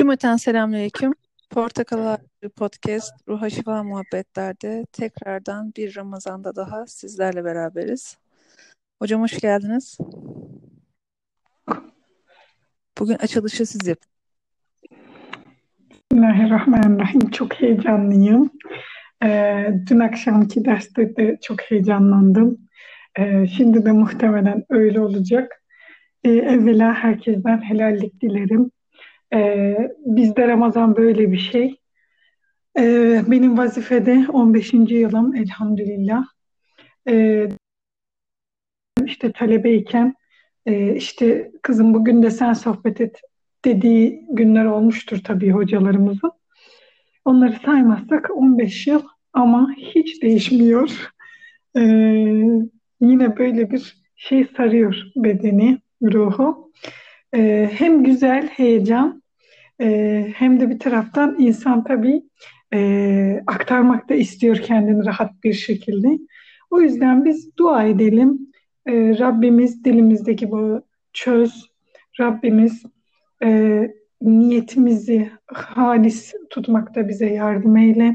Cümleten selamünaleyküm. Portakal Ağacı Podcast Ruha Şifa Muhabbetler'de tekrardan bir Ramazan'da daha sizlerle beraberiz. Hocam hoş geldiniz. Bugün açılışı siz yapın. Bismillahirrahmanirrahim. Çok heyecanlıyım. Ee, dün akşamki derste de çok heyecanlandım. Ee, şimdi de muhtemelen öyle olacak. Ee, evvela herkesten helallik dilerim. Ee, bizde Ramazan böyle bir şey. Ee, benim vazifede 15. yılım elhamdülillah. Ee, işte talebeyken e, işte kızım bugün de sen sohbet et dediği günler olmuştur tabii hocalarımızın. Onları saymazsak 15 yıl ama hiç değişmiyor. Ee, yine böyle bir şey sarıyor bedeni, ruhu. Ee, hem güzel, heyecan e, hem de bir taraftan insan tabii e, aktarmak da istiyor kendini rahat bir şekilde. O yüzden biz dua edelim. E, Rabbimiz dilimizdeki bu çöz. Rabbimiz e, niyetimizi halis tutmakta bize yardım eyle.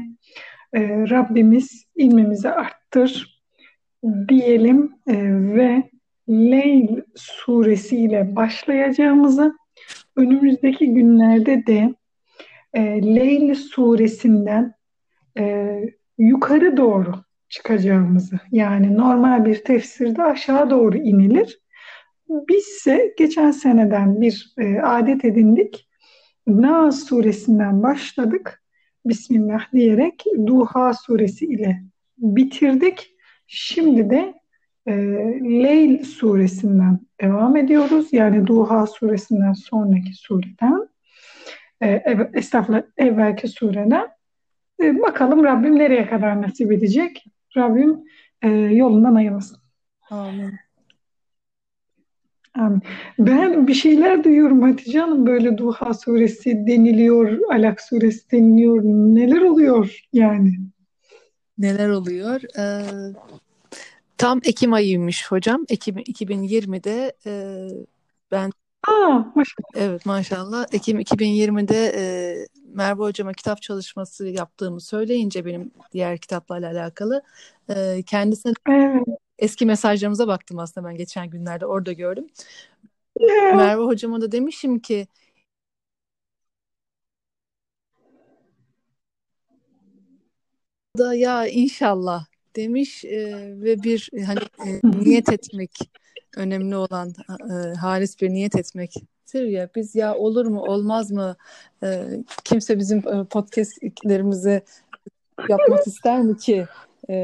E, Rabbimiz ilmimizi arttır diyelim e, ve Leyl suresiyle başlayacağımızı önümüzdeki günlerde de e, Leyl suresinden e, yukarı doğru çıkacağımızı yani normal bir tefsirde aşağı doğru inilir. Bizse geçen seneden bir e, adet edindik. Nas suresinden başladık. Bismillah diyerek Duha suresi ile bitirdik. Şimdi de e, Leyl suresinden devam ediyoruz. Yani Duha suresinden sonraki sureden. E, ev, estağfurullah evvelki sureden. E, bakalım Rabbim nereye kadar nasip edecek? Rabbim e, yolundan ayırmasın. Amin. Ben bir şeyler duyuyorum Hatice Hanım. Böyle Duha suresi deniliyor, Alak suresi deniliyor. Neler oluyor yani? Neler oluyor? Ee, tam Ekim ayıymış hocam. Ekim 2020'de e, ben Aa, maşallah. evet maşallah Ekim 2020'de e, Merve hocama kitap çalışması yaptığımı söyleyince benim diğer kitaplarla alakalı e, kendisine Evet. eski mesajlarımıza baktım aslında ben geçen günlerde orada gördüm. Ya. Merve hocama da demişim ki da ya inşallah demiş e, ve bir e, hani e, niyet etmek önemli olan e, halis bir niyet etmektir ya biz ya olur mu olmaz mı E, kimse bizim e, podcastlerimizi yapmak ister mi ki e,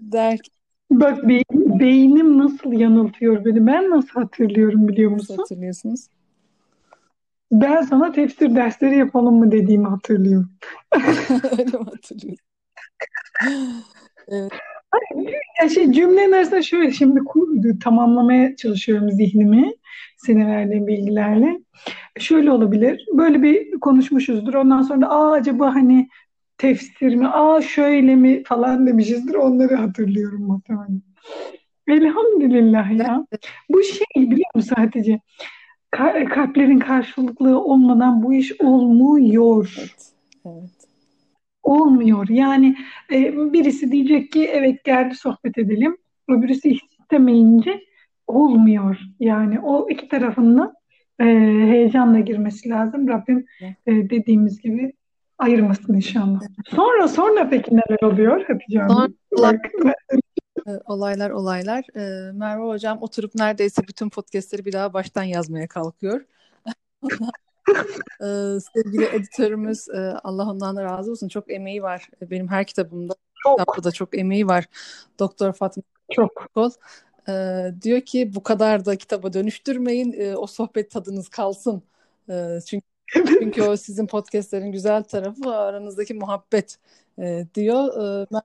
der ki Bak be- beynim nasıl yanıltıyor beni. Ben nasıl hatırlıyorum biliyor nasıl musun? hatırlıyorsunuz? Ben sana tefsir dersleri yapalım mı dediğimi hatırlıyorum. Öyle mi hatırlıyorsun? Evet. Ya şey cümlenin arasında şöyle şimdi tamamlamaya çalışıyorum zihnimi senin verdiğin bilgilerle. Şöyle olabilir. Böyle bir konuşmuşuzdur. Ondan sonra da aa acaba hani tefsir mi? Aa şöyle mi falan demişizdir. Onları hatırlıyorum muhtemelen. Elhamdülillah ya. Bu şey biliyor musun? Ka- kalplerin karşılıklı olmadan bu iş olmuyor. Evet. Evet. Olmuyor. Yani e, birisi diyecek ki evet geldi sohbet edelim. Öbürüsü istemeyince olmuyor. Yani o iki tarafından e, heyecanla girmesi lazım. Rabbim e, dediğimiz gibi ayırmasın inşallah. Sonra sonra peki neler oluyor Hatice Hanım? Sonra- E, Olaylar olaylar. E, Merve hocam oturup neredeyse bütün podcastleri bir daha baştan yazmaya kalkıyor. E, sevgili editörümüz e, Allah ondan da razı olsun çok emeği var. E, Benim her kitabımda çok kitapta da çok emeği var. Doktor Fatma çok. Kol e, diyor ki bu kadar da kitaba dönüştürmeyin. e, o sohbet tadınız kalsın. E, çünkü çünkü o sizin podcastlerin güzel tarafı aranızdaki muhabbet e, diyor. E, ben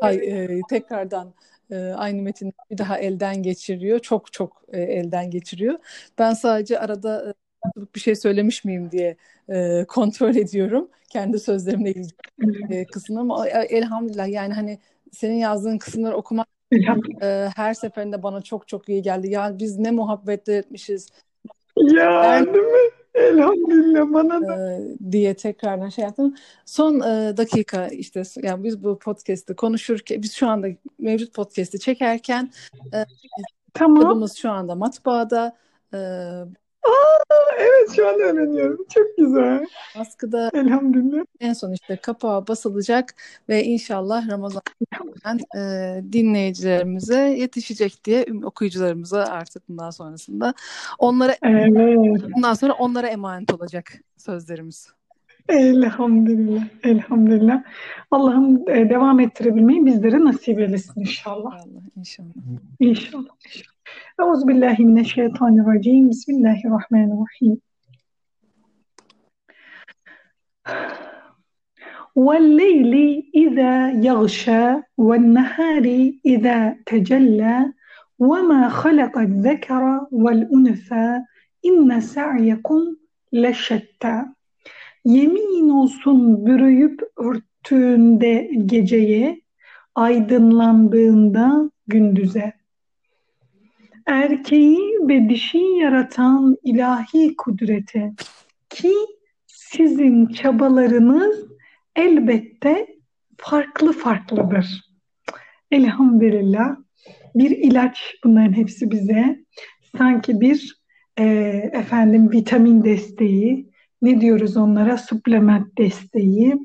ay, e, tekrardan e, aynı metini bir daha elden geçiriyor. Çok çok e, elden geçiriyor. Ben sadece arada bir şey söylemiş miyim diye e, kontrol ediyorum. Kendi sözlerimle ilgili e, kısmını ama e, elhamdülillah yani hani senin yazdığın kısımları okumak e, her seferinde bana çok çok iyi geldi. Ya biz ne muhabbetler etmişiz. Ya Ben- değil mi? Elhamdülillah bana da. E, diye tekrardan şey yaptım. Son e, dakika işte yani biz bu podcast'i konuşurken biz şu anda mevcut podcast'i çekerken e, tamam. şu anda matbaada. E, Aa, evet şu an öğreniyorum. Çok güzel. Askıda Elhamdülillah. En son işte kapağı basılacak ve inşallah Ramazan'dan e, dinleyicilerimize yetişecek diye okuyucularımıza artık bundan sonrasında onlara evet. bundan sonra onlara emanet olacak sözlerimiz. Elhamdülillah. Elhamdülillah. Allah'ım e, devam ettirebilmeyi bizlere nasip eylesin inşallah. Allah, inşallah. İnşallah. inşallah. Euzubillahimineşşeytanirracim. Bismillahirrahmanirrahim. والليل إذا يغشى والنهار إذا تجلى وما خلق الذكر والأنثى إن سعيكم لشتى Yemin olsun bürüyüp örttüğünde geceye, aydınlandığında gündüze. Erkeği ve dişiyi yaratan ilahi kudrete ki sizin çabalarınız elbette farklı farklıdır. Elhamdülillah bir ilaç bunların hepsi bize. Sanki bir e, efendim vitamin desteği, ne diyoruz onlara? Suplement desteği.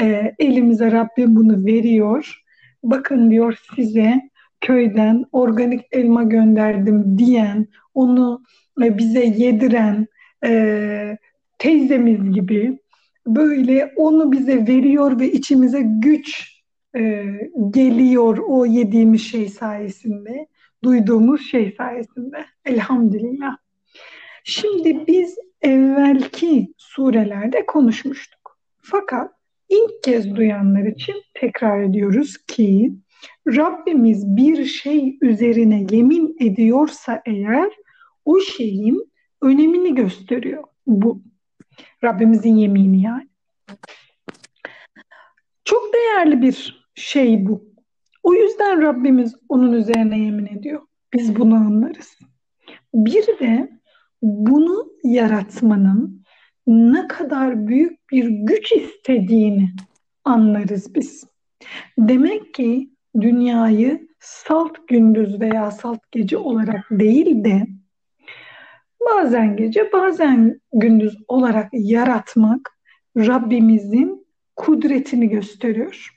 E, elimize Rabbim bunu veriyor. Bakın diyor size köyden organik elma gönderdim diyen, onu e, bize yediren e, teyzemiz gibi böyle onu bize veriyor ve içimize güç e, geliyor o yediğimiz şey sayesinde, duyduğumuz şey sayesinde. Elhamdülillah. Şimdi biz evvelki surelerde konuşmuştuk. Fakat ilk kez duyanlar için tekrar ediyoruz ki Rabbimiz bir şey üzerine yemin ediyorsa eğer o şeyin önemini gösteriyor. Bu Rabbimizin yemini yani. Çok değerli bir şey bu. O yüzden Rabbimiz onun üzerine yemin ediyor. Biz bunu anlarız. Bir de bunu yaratmanın ne kadar büyük bir güç istediğini anlarız biz. Demek ki dünyayı salt gündüz veya salt gece olarak değil de bazen gece bazen gündüz olarak yaratmak Rabbimizin kudretini gösteriyor.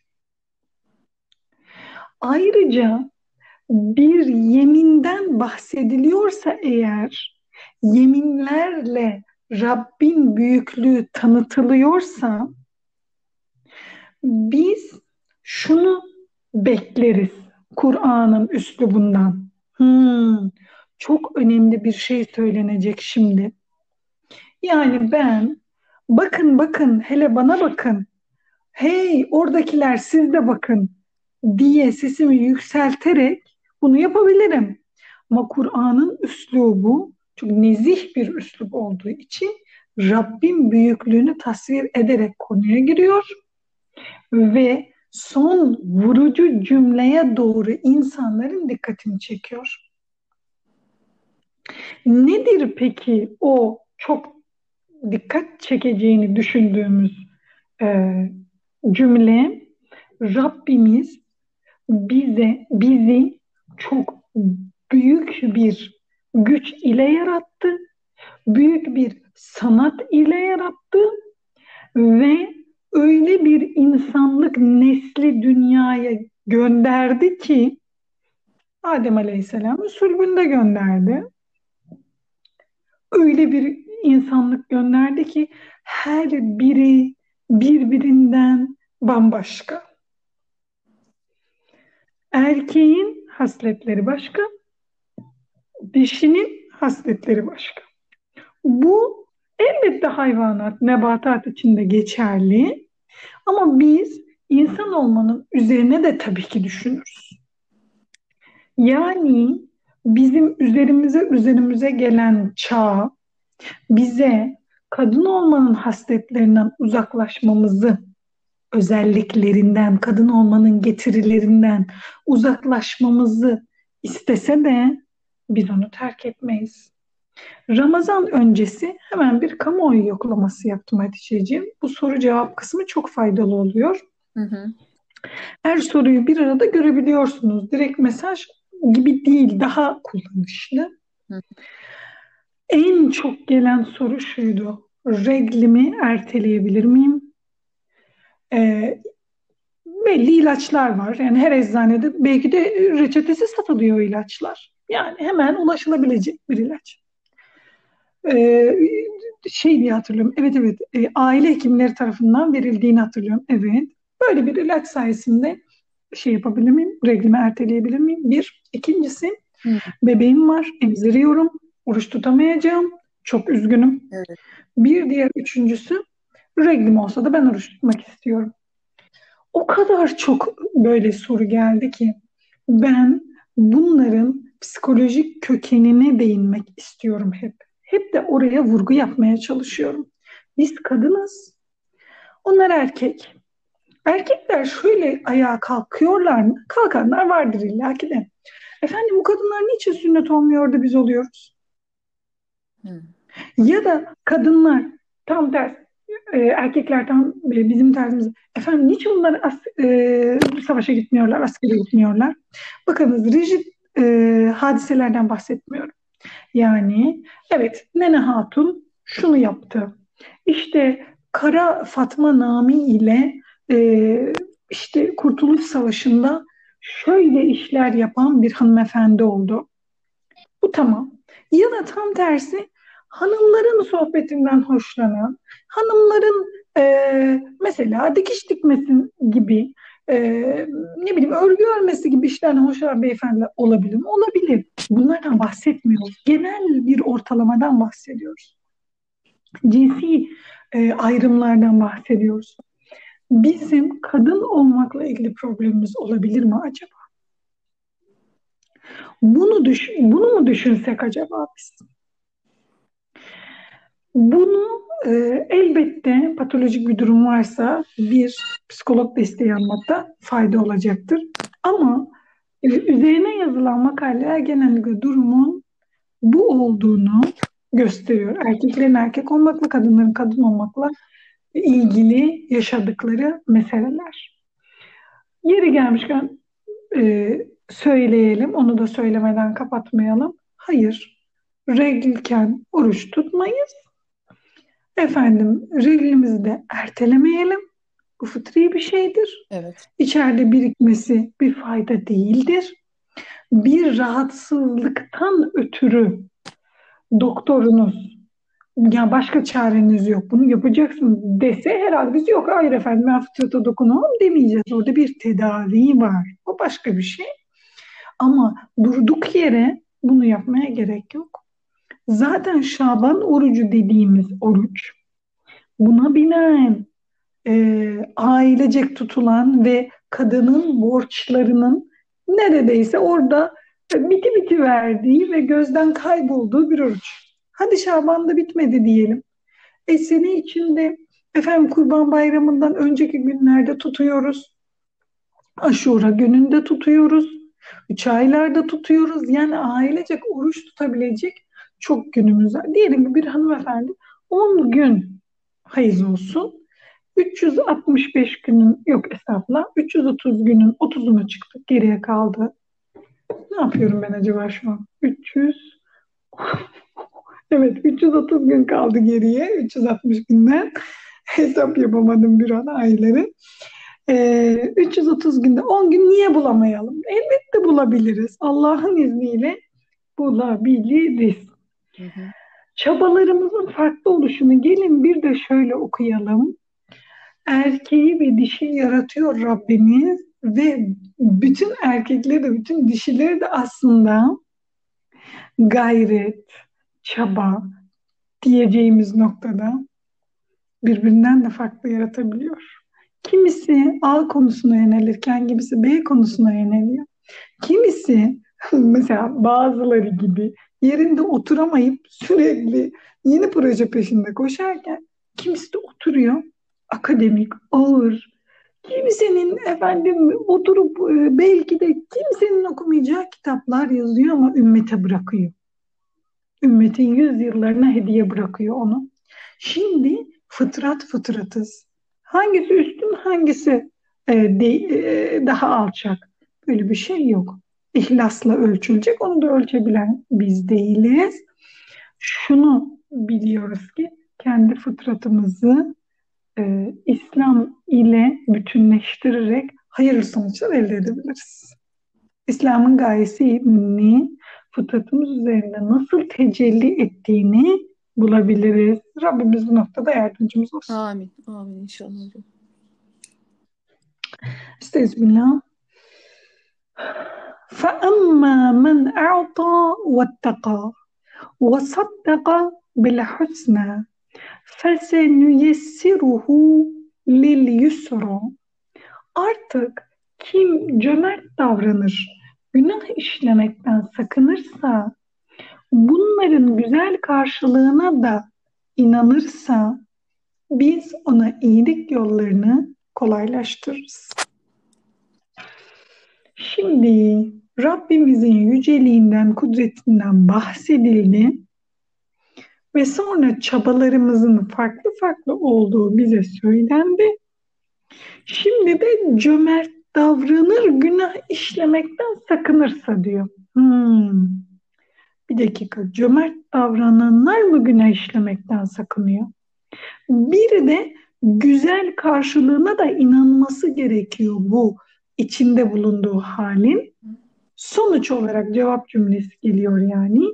Ayrıca bir yeminden bahsediliyorsa eğer yeminlerle Rabbin büyüklüğü tanıtılıyorsa biz şunu bekleriz Kur'an'ın üslubundan. Hmm, çok önemli bir şey söylenecek şimdi. Yani ben bakın bakın hele bana bakın. Hey oradakiler siz de bakın diye sesimi yükselterek bunu yapabilirim. Ama Kur'an'ın üslubu çok nezih bir üslup olduğu için Rabbin büyüklüğünü tasvir ederek konuya giriyor ve son vurucu cümleye doğru insanların dikkatini çekiyor. Nedir peki o çok dikkat çekeceğini düşündüğümüz e, cümle? Rabbimiz bize bizi çok büyük bir güç ile yarattı. Büyük bir sanat ile yarattı ve öyle bir insanlık nesli dünyaya gönderdi ki Adem Aleyhisselam'ı sülbünde gönderdi öyle bir insanlık gönderdi ki her biri birbirinden bambaşka. Erkeğin hasletleri başka, dişinin hasletleri başka. Bu elbette hayvanat, nebatat içinde geçerli ama biz insan olmanın üzerine de tabii ki düşünürüz. Yani bizim üzerimize üzerimize gelen çağ bize kadın olmanın hasletlerinden uzaklaşmamızı, özelliklerinden, kadın olmanın getirilerinden uzaklaşmamızı istese de biz onu terk etmeyiz. Ramazan öncesi hemen bir kamuoyu yoklaması yaptım Hatice'ciğim. Bu soru cevap kısmı çok faydalı oluyor. Hı hı. Her soruyu bir arada görebiliyorsunuz. Direkt mesaj gibi değil, daha kullanışlı. Hı. En çok gelen soru şuydu. Reglimi erteleyebilir miyim? Ee, belli ilaçlar var. Yani her eczanede belki de reçetesi satılıyor ilaçlar. Yani hemen ulaşılabilecek bir ilaç. Ee, şey diye hatırlıyorum. Evet evet. E, aile hekimleri tarafından verildiğini hatırlıyorum. Evet. Böyle bir ilaç sayesinde şey yapabilir miyim? Reglimi erteleyebilir miyim? Bir. İkincisi Hı. bebeğim var. Emziriyorum. Oruç tutamayacağım. Çok üzgünüm. Evet. Bir diğer üçüncüsü reglim olsa da ben oruç tutmak istiyorum. O kadar çok böyle soru geldi ki ben bunların psikolojik kökenine değinmek istiyorum hep. Hep de oraya vurgu yapmaya çalışıyorum. Biz kadınız. Onlar erkek. Erkekler şöyle ayağa kalkıyorlar mı? Kalkanlar vardır illa ki de. Efendim bu kadınlar niçin sünnet olmuyor da biz oluyoruz? Hmm. Ya da kadınlar tam ters e, erkekler tam e, bizim tersimiz. Efendim niçin bunlar as, e, savaşa gitmiyorlar, askere gitmiyorlar? Bakınız rigid e, hadiselerden bahsetmiyorum. Yani evet Nene Hatun şunu yaptı. İşte Kara Fatma Nami ile e, işte Kurtuluş Savaşı'nda şöyle işler yapan bir hanımefendi oldu. Bu tamam. Ya da tam tersi hanımların sohbetinden hoşlanan, hanımların e, mesela dikiş dikmesin gibi e, ne bileyim örgü örmesi gibi işlerden hoşlanan beyefendiler olabilir mi? Olabilir. Bunlardan bahsetmiyoruz. Genel bir ortalamadan bahsediyoruz. Cinsi e, ayrımlardan bahsediyoruz. Bizim kadın olmakla ilgili problemimiz olabilir mi acaba? Bunu düş bunu mu düşünsek acaba biz? Bunu e, elbette patolojik bir durum varsa bir psikolog desteği almakta fayda olacaktır. Ama e, üzerine yazılan makaleler genellikle durumun bu olduğunu gösteriyor. Erkeklerin erkek olmakla, kadınların kadın olmakla ilgili yaşadıkları meseleler. Yeri gelmişken e, söyleyelim, onu da söylemeden kapatmayalım. Hayır, reglken oruç tutmayız Efendim reglimizi de ertelemeyelim. Bu fıtri bir şeydir. Evet. İçeride birikmesi bir fayda değildir. Bir rahatsızlıktan ötürü doktorunuz ya başka çareniz yok bunu yapacaksın dese herhalde biz yok hayır efendim ben fıtrata dokunamam demeyeceğiz. Orada bir tedavi var. O başka bir şey. Ama durduk yere bunu yapmaya gerek yok. Zaten Şaban orucu dediğimiz oruç buna binaen e, ailecek tutulan ve kadının borçlarının neredeyse orada biti biti verdiği ve gözden kaybolduğu bir oruç. Hadi Şaban'da bitmedi diyelim. E sene içinde efendim Kurban Bayramı'ndan önceki günlerde tutuyoruz. Aşura gününde tutuyoruz. Üç aylarda tutuyoruz. Yani ailecek oruç tutabilecek çok günümüz var. Diyelim ki bir hanımefendi 10 gün hayız olsun. 365 günün yok estağfurullah 330 günün 30'una çıktık geriye kaldı. Ne yapıyorum ben acaba şu an? 300 Evet 330 gün kaldı geriye 360 günden hesap yapamadım bir an ayları. Ee, 330 günde 10 gün niye bulamayalım? Elbette bulabiliriz. Allah'ın izniyle bulabiliriz. Hı hı. Çabalarımızın farklı oluşunu gelin bir de şöyle okuyalım. Erkeği ve dişi yaratıyor Rabbimiz ve bütün erkekleri de bütün dişileri de aslında gayret, çaba diyeceğimiz noktada birbirinden de farklı yaratabiliyor. Kimisi A konusuna yönelirken kimisi B konusuna yöneliyor. Kimisi mesela bazıları gibi yerinde oturamayıp sürekli yeni proje peşinde koşarken kimisi de oturuyor akademik, ağır, kimsenin efendim oturup e, belki de kimsenin okumayacağı kitaplar yazıyor ama ümmete bırakıyor. Ümmetin yüzyıllarına hediye bırakıyor onu. Şimdi fıtrat fıtratız. Hangisi üstün, hangisi e, de, e, daha alçak? Böyle bir şey yok. İhlasla ölçülecek. Onu da ölçebilen biz değiliz. Şunu biliyoruz ki kendi fıtratımızı e, İslam ile bütünleştirerek hayırlı sonuçlar elde edebiliriz. İslam'ın gayesi ne? Fıtratımız üzerinde nasıl tecelli ettiğini bulabiliriz. Rabbimiz bu noktada yardımcımız olsun. Amin. Amin inşallah. Estağfirullah. فأما من أعطى واتقى وصدق بالحسنى فَسَنُيَسِّرُهُ لِلْيُسْرَى Artık kim cömert davranır, günah işlemekten sakınırsa, bunların güzel karşılığına da inanırsa, biz ona iyilik yollarını kolaylaştırırız. Şimdi Rabbimizin yüceliğinden, kudretinden bahsedildi. Ve sonra çabalarımızın farklı farklı olduğu bize söylendi. Şimdi de cömert davranır, günah işlemekten sakınırsa diyor. Hmm. Bir dakika, cömert davrananlar mı günah işlemekten sakınıyor? Bir de güzel karşılığına da inanması gerekiyor bu içinde bulunduğu halin. Sonuç olarak cevap cümlesi geliyor yani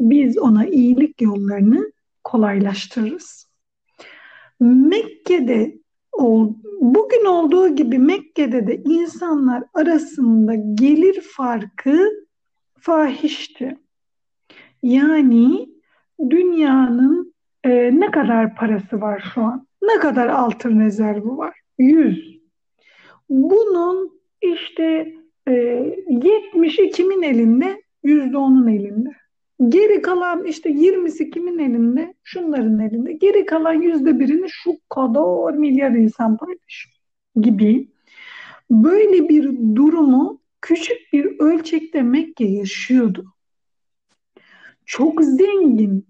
biz ona iyilik yollarını kolaylaştırırız. Mekke'de bugün olduğu gibi Mekke'de de insanlar arasında gelir farkı fahişti. Yani dünyanın e, ne kadar parası var şu an? Ne kadar altın rezervi var? 100. Bunun işte e, 70'i kimin elinde? %10'un elinde. Geri kalan işte 20'si kimin elinde? Şunların elinde. Geri kalan yüzde birini şu kadar milyar insan paylaşıyor gibi. Böyle bir durumu küçük bir ölçekte Mekke yaşıyordu. Çok zengin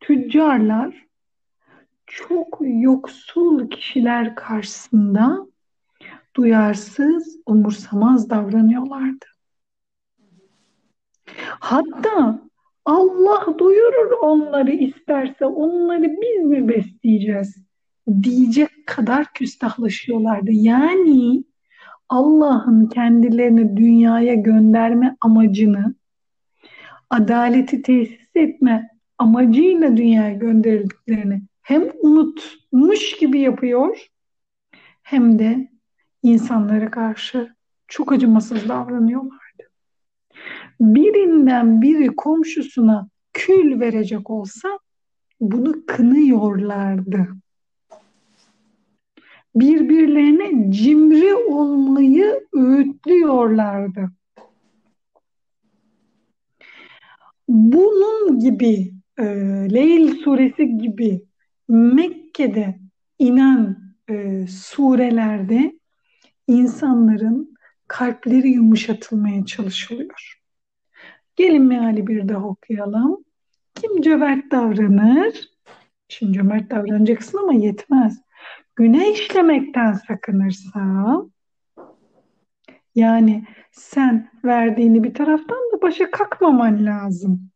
tüccarlar çok yoksul kişiler karşısında duyarsız, umursamaz davranıyorlardı. Hatta Allah duyurur onları isterse onları biz mi besleyeceğiz diyecek kadar küstahlaşıyorlardı. Yani Allah'ın kendilerini dünyaya gönderme amacını adaleti tesis etme amacıyla dünyaya gönderildiklerini hem unutmuş gibi yapıyor hem de insanlara karşı çok acımasız davranıyorlar birinden biri komşusuna kül verecek olsa bunu kınıyorlardı. Birbirlerine cimri olmayı öğütlüyorlardı. Bunun gibi e, Leyl suresi gibi Mekke'de inen e, surelerde insanların kalpleri yumuşatılmaya çalışılıyor. Gelin meali bir daha okuyalım. Kim cömert davranır? Şimdi cömert davranacaksın ama yetmez. Günah işlemekten sakınırsa yani sen verdiğini bir taraftan da başa kalkmaman lazım.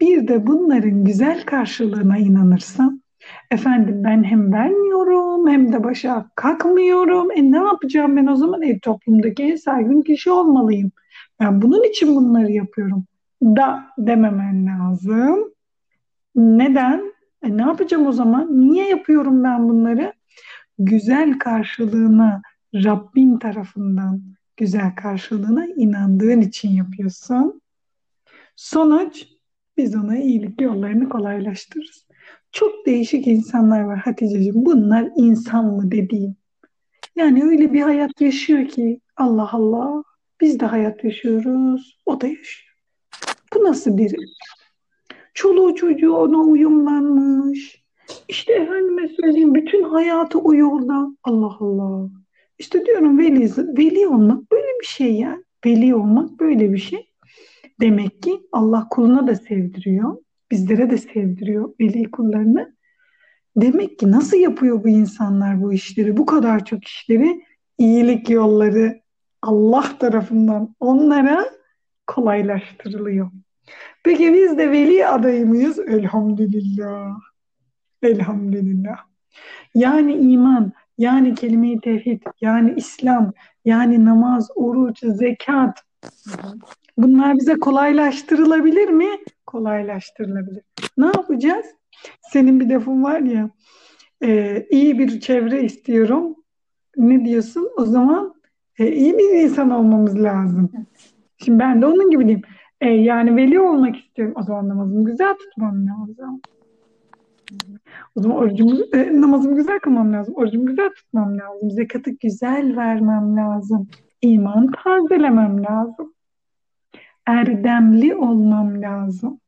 Bir de bunların güzel karşılığına inanırsan efendim ben hem vermiyorum hem de başa kalkmıyorum. E ne yapacağım ben o zaman? E toplumdaki en saygın kişi olmalıyım. Ben bunun için bunları yapıyorum da dememen lazım. Neden? E ne yapacağım o zaman? Niye yapıyorum ben bunları? Güzel karşılığına Rabbin tarafından güzel karşılığına inandığın için yapıyorsun. Sonuç biz ona iyilik yollarını kolaylaştırırız. Çok değişik insanlar var Hatice'ciğim. Bunlar insan mı dediğim. Yani öyle bir hayat yaşıyor ki Allah Allah biz de hayat yaşıyoruz, o da yaşıyor. Bu nasıl biri? Çoluğu çocuğu ona uyumlanmış. İşte efendime söyleyeyim bütün hayatı o yolda. Allah Allah. İşte diyorum veli, veli olmak böyle bir şey yani. Veli olmak böyle bir şey. Demek ki Allah kuluna da sevdiriyor. Bizlere de sevdiriyor veli kullarını. Demek ki nasıl yapıyor bu insanlar bu işleri? Bu kadar çok işleri iyilik yolları Allah tarafından onlara kolaylaştırılıyor. Peki biz de veli adayı mıyız? Elhamdülillah. Elhamdülillah. Yani iman, yani kelime-i tevhid, yani İslam, yani namaz, oruç, zekat. Bunlar bize kolaylaştırılabilir mi? Kolaylaştırılabilir. Ne yapacağız? Senin bir defin var ya, e, iyi bir çevre istiyorum. Ne diyorsun? O zaman e, iyi bir insan olmamız lazım. Şimdi ben de onun gibi diyeyim. E, yani veli olmak istiyorum. O zaman namazımı güzel tutmam lazım. O zaman orucumu, e, namazımı güzel kılmam lazım. Orucumu güzel tutmam lazım. Zekatı güzel vermem lazım. İman tazelemem lazım. Erdemli olmam lazım.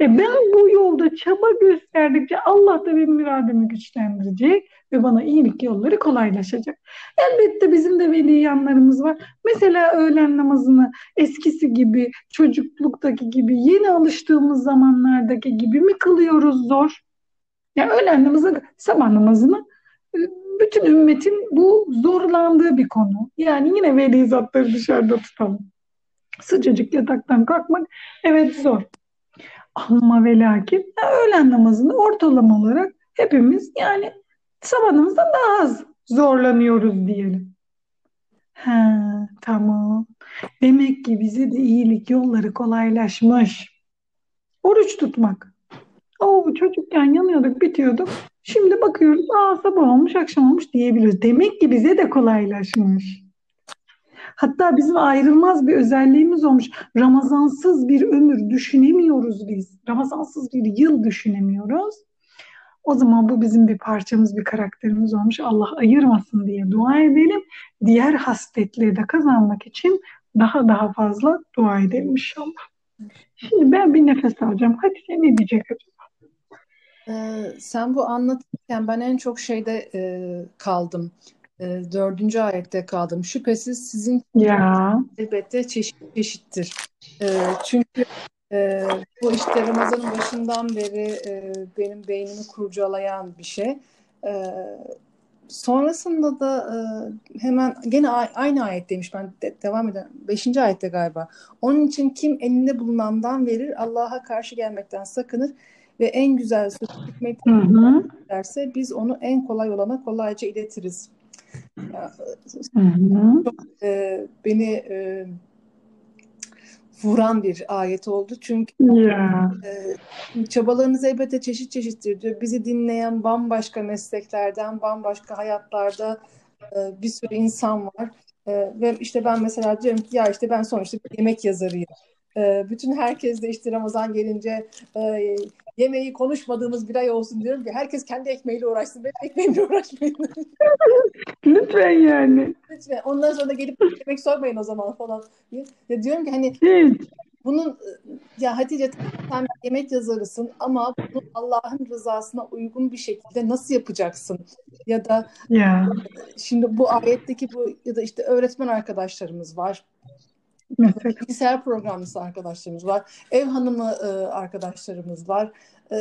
E ben bu yolda çaba gösterdikçe Allah da benim irademi güçlendirecek ve bana iyilik yolları kolaylaşacak. Elbette bizim de veli yanlarımız var. Mesela öğlen namazını eskisi gibi, çocukluktaki gibi, yeni alıştığımız zamanlardaki gibi mi kılıyoruz zor? Ya yani öğlen namazı, sabah namazını e, bütün ümmetin bu zorlandığı bir konu. Yani yine veli zatları dışarıda tutalım. Sıcacık yataktan kalkmak evet zor. Ama ve lakin öğlen namazını ortalama olarak hepimiz yani sabah namazından daha az zorlanıyoruz diyelim. Ha, tamam. Demek ki bize de iyilik yolları kolaylaşmış. Oruç tutmak. Oo, çocukken yanıyorduk, bitiyorduk. Şimdi bakıyoruz, aa sabah olmuş, akşam olmuş diyebiliriz. Demek ki bize de kolaylaşmış. Hatta bizim ayrılmaz bir özelliğimiz olmuş. Ramazansız bir ömür düşünemiyoruz biz. Ramazansız bir yıl düşünemiyoruz. O zaman bu bizim bir parçamız, bir karakterimiz olmuş. Allah ayırmasın diye dua edelim. Diğer hasletleri de kazanmak için daha daha fazla dua edelim inşallah. Şimdi ben bir nefes alacağım. Hadi sen ne diyecek acaba? Ee, sen bu anlatırken ben en çok şeyde e, kaldım e, dördüncü ayette kaldım. Şüphesiz sizin ya. elbette çeşit çeşittir. E, çünkü e, bu işte Ramazan'ın başından beri e, benim beynimi kurcalayan bir şey. E, sonrasında da e, hemen gene aynı ayet demiş ben de, devam eden beşinci ayette galiba. Onun için kim elinde bulunandan verir Allah'a karşı gelmekten sakınır ve en güzel sözü hikmeti derse biz onu en kolay olana kolayca iletiriz. Çok e, beni e, vuran bir ayet oldu. Çünkü yeah. e, çabalarınız elbette çeşit çeşittir diyor. Bizi dinleyen bambaşka mesleklerden, bambaşka hayatlarda e, bir sürü insan var. E, ve işte ben mesela diyorum ki ya işte ben sonuçta bir yemek yazarıyım. E, bütün herkes de işte Ramazan gelince e, yemeği konuşmadığımız bir ay olsun diyorum ki herkes kendi ekmeğiyle uğraşsın. Benim ekmeğimle uğraşmayın. Lütfen yani. Lütfen. Ondan sonra gelip yemek sormayın o zaman falan. Ya diyorum ki hani evet. bunun ya Hatice sen yemek yazarısın ama bunu Allah'ın rızasına uygun bir şekilde nasıl yapacaksın? Ya da ya. şimdi bu ayetteki bu ya da işte öğretmen arkadaşlarımız var. Mesela. Bilgisayar programcısı arkadaşlarımız var. Ev hanımı e, arkadaşlarımız var. E,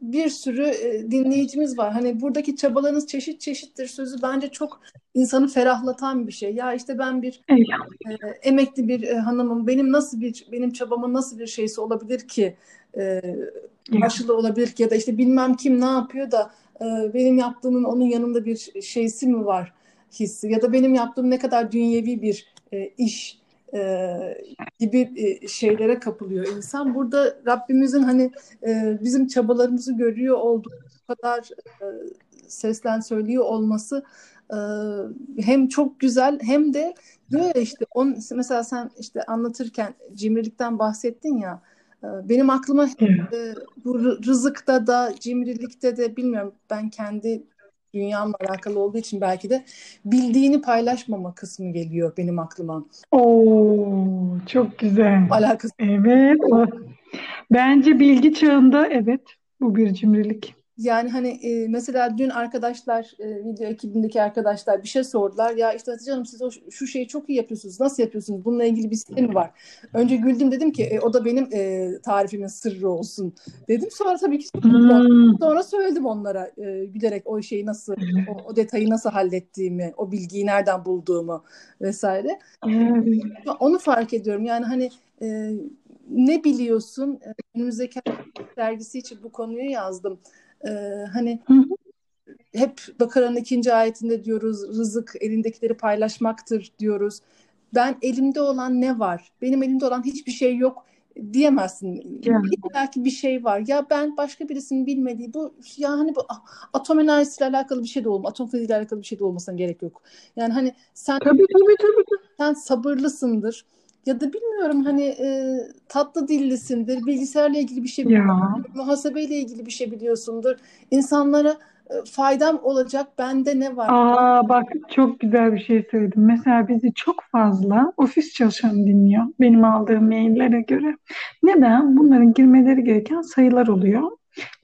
bir sürü e, dinleyicimiz var. Hani buradaki çabalarınız çeşit çeşittir sözü bence çok insanı ferahlatan bir şey. Ya işte ben bir e, emekli bir e, hanımım. Benim nasıl bir benim çabamın nasıl bir şeysi olabilir ki? E, karşılığı olabilir ki ya da işte bilmem kim ne yapıyor da e, benim yaptığımın onun yanında bir şeysi mi var hissi ya da benim yaptığım ne kadar dünyevi bir e, iş e, gibi e, şeylere kapılıyor insan. Burada Rabbimizin hani e, bizim çabalarımızı görüyor olduğu kadar e, seslen söylüyor olması e, hem çok güzel hem de diyor ya işte on, mesela sen işte anlatırken cimrilikten bahsettin ya e, benim aklıma e, bu rızıkta da cimrilikte de bilmiyorum ben kendi dünyamla alakalı olduğu için belki de bildiğini paylaşmama kısmı geliyor benim aklıma. Oo, çok güzel. Alakası. Evet. Bence bilgi çağında evet bu bir cimrilik. Yani hani e, mesela dün arkadaşlar e, video ekibindeki arkadaşlar bir şey sordular. Ya işte Hatice Hanım siz o, şu şeyi çok iyi yapıyorsunuz. Nasıl yapıyorsunuz? Bununla ilgili bir sistemi mi var? Önce güldüm dedim ki e, o da benim e, tarifimin sırrı olsun dedim. Sonra tabii ki hmm. sonra söyledim onlara e, gülerek o şeyi nasıl o, o detayı nasıl hallettiğimi, o bilgiyi nereden bulduğumu vesaire. Hmm. Onu fark ediyorum. Yani hani e, ne biliyorsun? Önümüzdeki dergisi için bu konuyu yazdım. Ee, hani hep Bakara'nın ikinci ayetinde diyoruz rızık elindekileri paylaşmaktır diyoruz. Ben elimde olan ne var? Benim elimde olan hiçbir şey yok diyemezsin. Yani. Belki bir şey var. Ya ben başka birisinin bilmediği bu yani bu atom enerjisiyle alakalı bir şey de olmaz. Atom fiziğiyle alakalı bir şey de olmasına gerek yok. Yani hani sen tabii, tabii, tabii. sen sabırlısındır ya da bilmiyorum hani e, tatlı dillisindir, bilgisayarla ilgili bir şey biliyorsundur, muhasebeyle ilgili bir şey biliyorsundur. İnsanlara e, faydam olacak bende ne var? Aa bak çok güzel bir şey söyledim. Mesela bizi çok fazla ofis çalışanı dinliyor benim aldığım maillere göre. Neden? Bunların girmeleri gereken sayılar oluyor.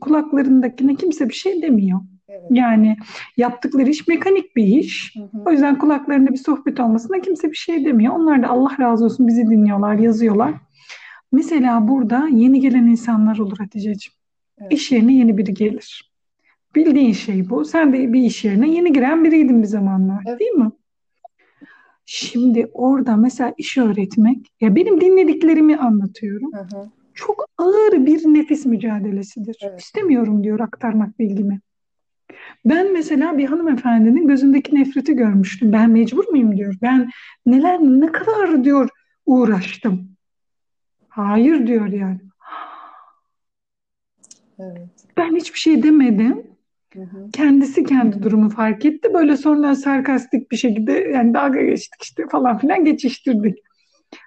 Kulaklarındakine kimse bir şey demiyor. Yani yaptıkları iş mekanik bir iş. Hı hı. O yüzden kulaklarında bir sohbet olmasına kimse bir şey demiyor. Onlar da Allah razı olsun bizi dinliyorlar, yazıyorlar. Mesela burada yeni gelen insanlar olur Hatice'ciğim. Evet. İş yerine yeni biri gelir. Bildiğin şey bu. Sen de bir iş yerine yeni giren biriydin bir zamanlar evet. değil mi? Şimdi orada mesela iş öğretmek, ya benim dinlediklerimi anlatıyorum. Hı hı. Çok ağır bir nefis mücadelesidir. Evet. İstemiyorum diyor aktarmak bilgimi. Ben mesela bir hanımefendinin gözündeki nefreti görmüştüm. Ben mecbur muyum diyor. Ben neler ne kadar diyor uğraştım. Hayır diyor yani. Evet. Ben hiçbir şey demedim. Hı hı. Kendisi kendi durumu fark etti. Böyle sonra sarkastik bir şekilde yani dalga geçtik işte falan filan geçiştirdik.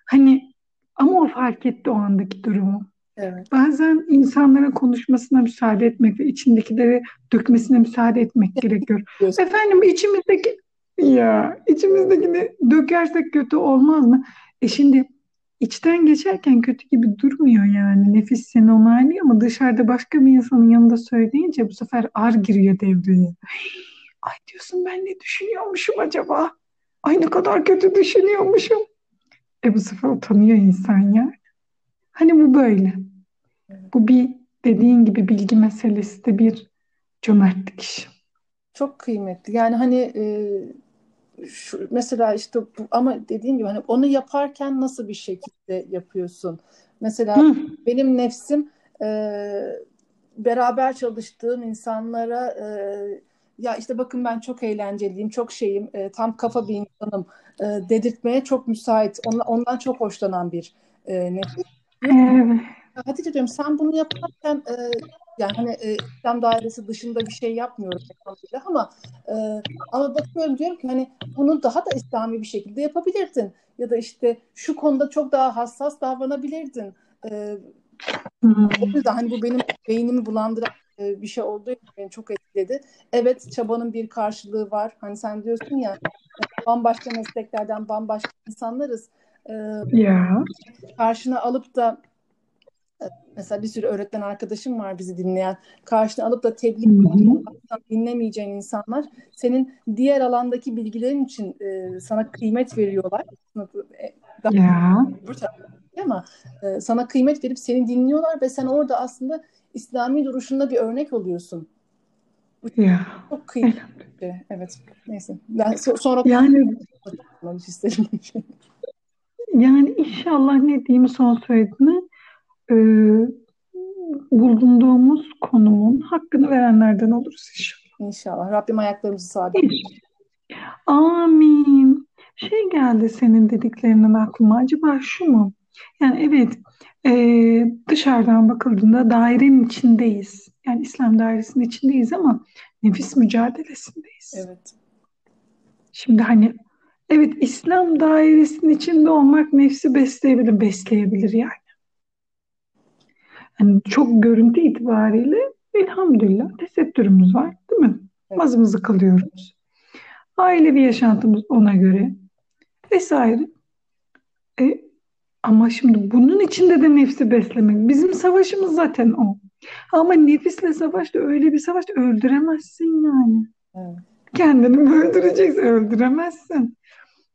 Hani ama o fark etti o andaki durumu. Evet. Bazen insanlara konuşmasına müsaade etmek ve içindekileri dökmesine müsaade etmek gerekiyor. Efendim içimizdeki ya içimizdekini dökersek kötü olmaz mı? E şimdi içten geçerken kötü gibi durmuyor yani. Nefis seni onaylıyor ama dışarıda başka bir insanın yanında söyleyince bu sefer ar giriyor devreye. Ay diyorsun ben ne düşünüyormuşum acaba? Ay ne kadar kötü düşünüyormuşum. E bu sefer utanıyor insan ya. Hani bu böyle. Bu bir dediğin gibi bilgi meselesi de bir cömertlik işi. Çok kıymetli. Yani hani e, şu, mesela işte bu, ama dediğim gibi hani onu yaparken nasıl bir şekilde yapıyorsun? Mesela Hı. benim nefsim e, beraber çalıştığım insanlara e, ya işte bakın ben çok eğlenceliyim, çok şeyim, e, tam kafa bir insanım e, dedirtmeye çok müsait. Ondan, ondan çok hoşlanan bir e, nefis. Evet. Hatice diyorum sen bunu yaparken e, yani hani e, İslam dairesi dışında bir şey yapmıyorum ama e, ama bakıyorum diyorum ki hani bunu daha da İslami bir şekilde yapabilirdin ya da işte şu konuda çok daha hassas davranabilirdin. E, o yüzden hani bu benim beynimi bulandıran e, bir şey olduğu için beni çok etkiledi. Evet çabanın bir karşılığı var. Hani sen diyorsun ya bambaşka mesleklerden bambaşka insanlarız. E, yeah. Karşına alıp da mesela bir sürü öğretmen arkadaşım var bizi dinleyen. Karşına alıp da tebliğ dinlemeyeceğin insanlar senin diğer alandaki bilgilerin için e, sana kıymet veriyorlar. E, daha ya. ama e, sana kıymet verip seni dinliyorlar ve sen orada aslında İslami duruşunda bir örnek oluyorsun. Ya. Çok kıymetli. Evet. Neyse. Ben so- sonra yani isterim. yani inşallah ne diyeyim son söylediğini e, bulunduğumuz konumun hakkını verenlerden oluruz inşallah. İnşallah. Rabbim ayaklarımızı sabit. Amin. Şey geldi senin dediklerinin aklıma. Acaba şu mu? Yani evet e, dışarıdan bakıldığında dairenin içindeyiz. Yani İslam dairesinin içindeyiz ama nefis mücadelesindeyiz. Evet. Şimdi hani evet İslam dairesinin içinde olmak nefsi besleyebilir, besleyebilir yani. Yani çok görüntü itibariyle elhamdülillah tesettürümüz var değil mi? Evet. Mazımızı kılıyoruz. Ailevi yaşantımız ona göre vesaire. E, ama şimdi bunun içinde de nefsi beslemek. Bizim savaşımız zaten o. Ama nefisle savaşta öyle bir savaşta öldüremezsin yani. Evet. Kendini mi öldüreceksin? Öldüremezsin.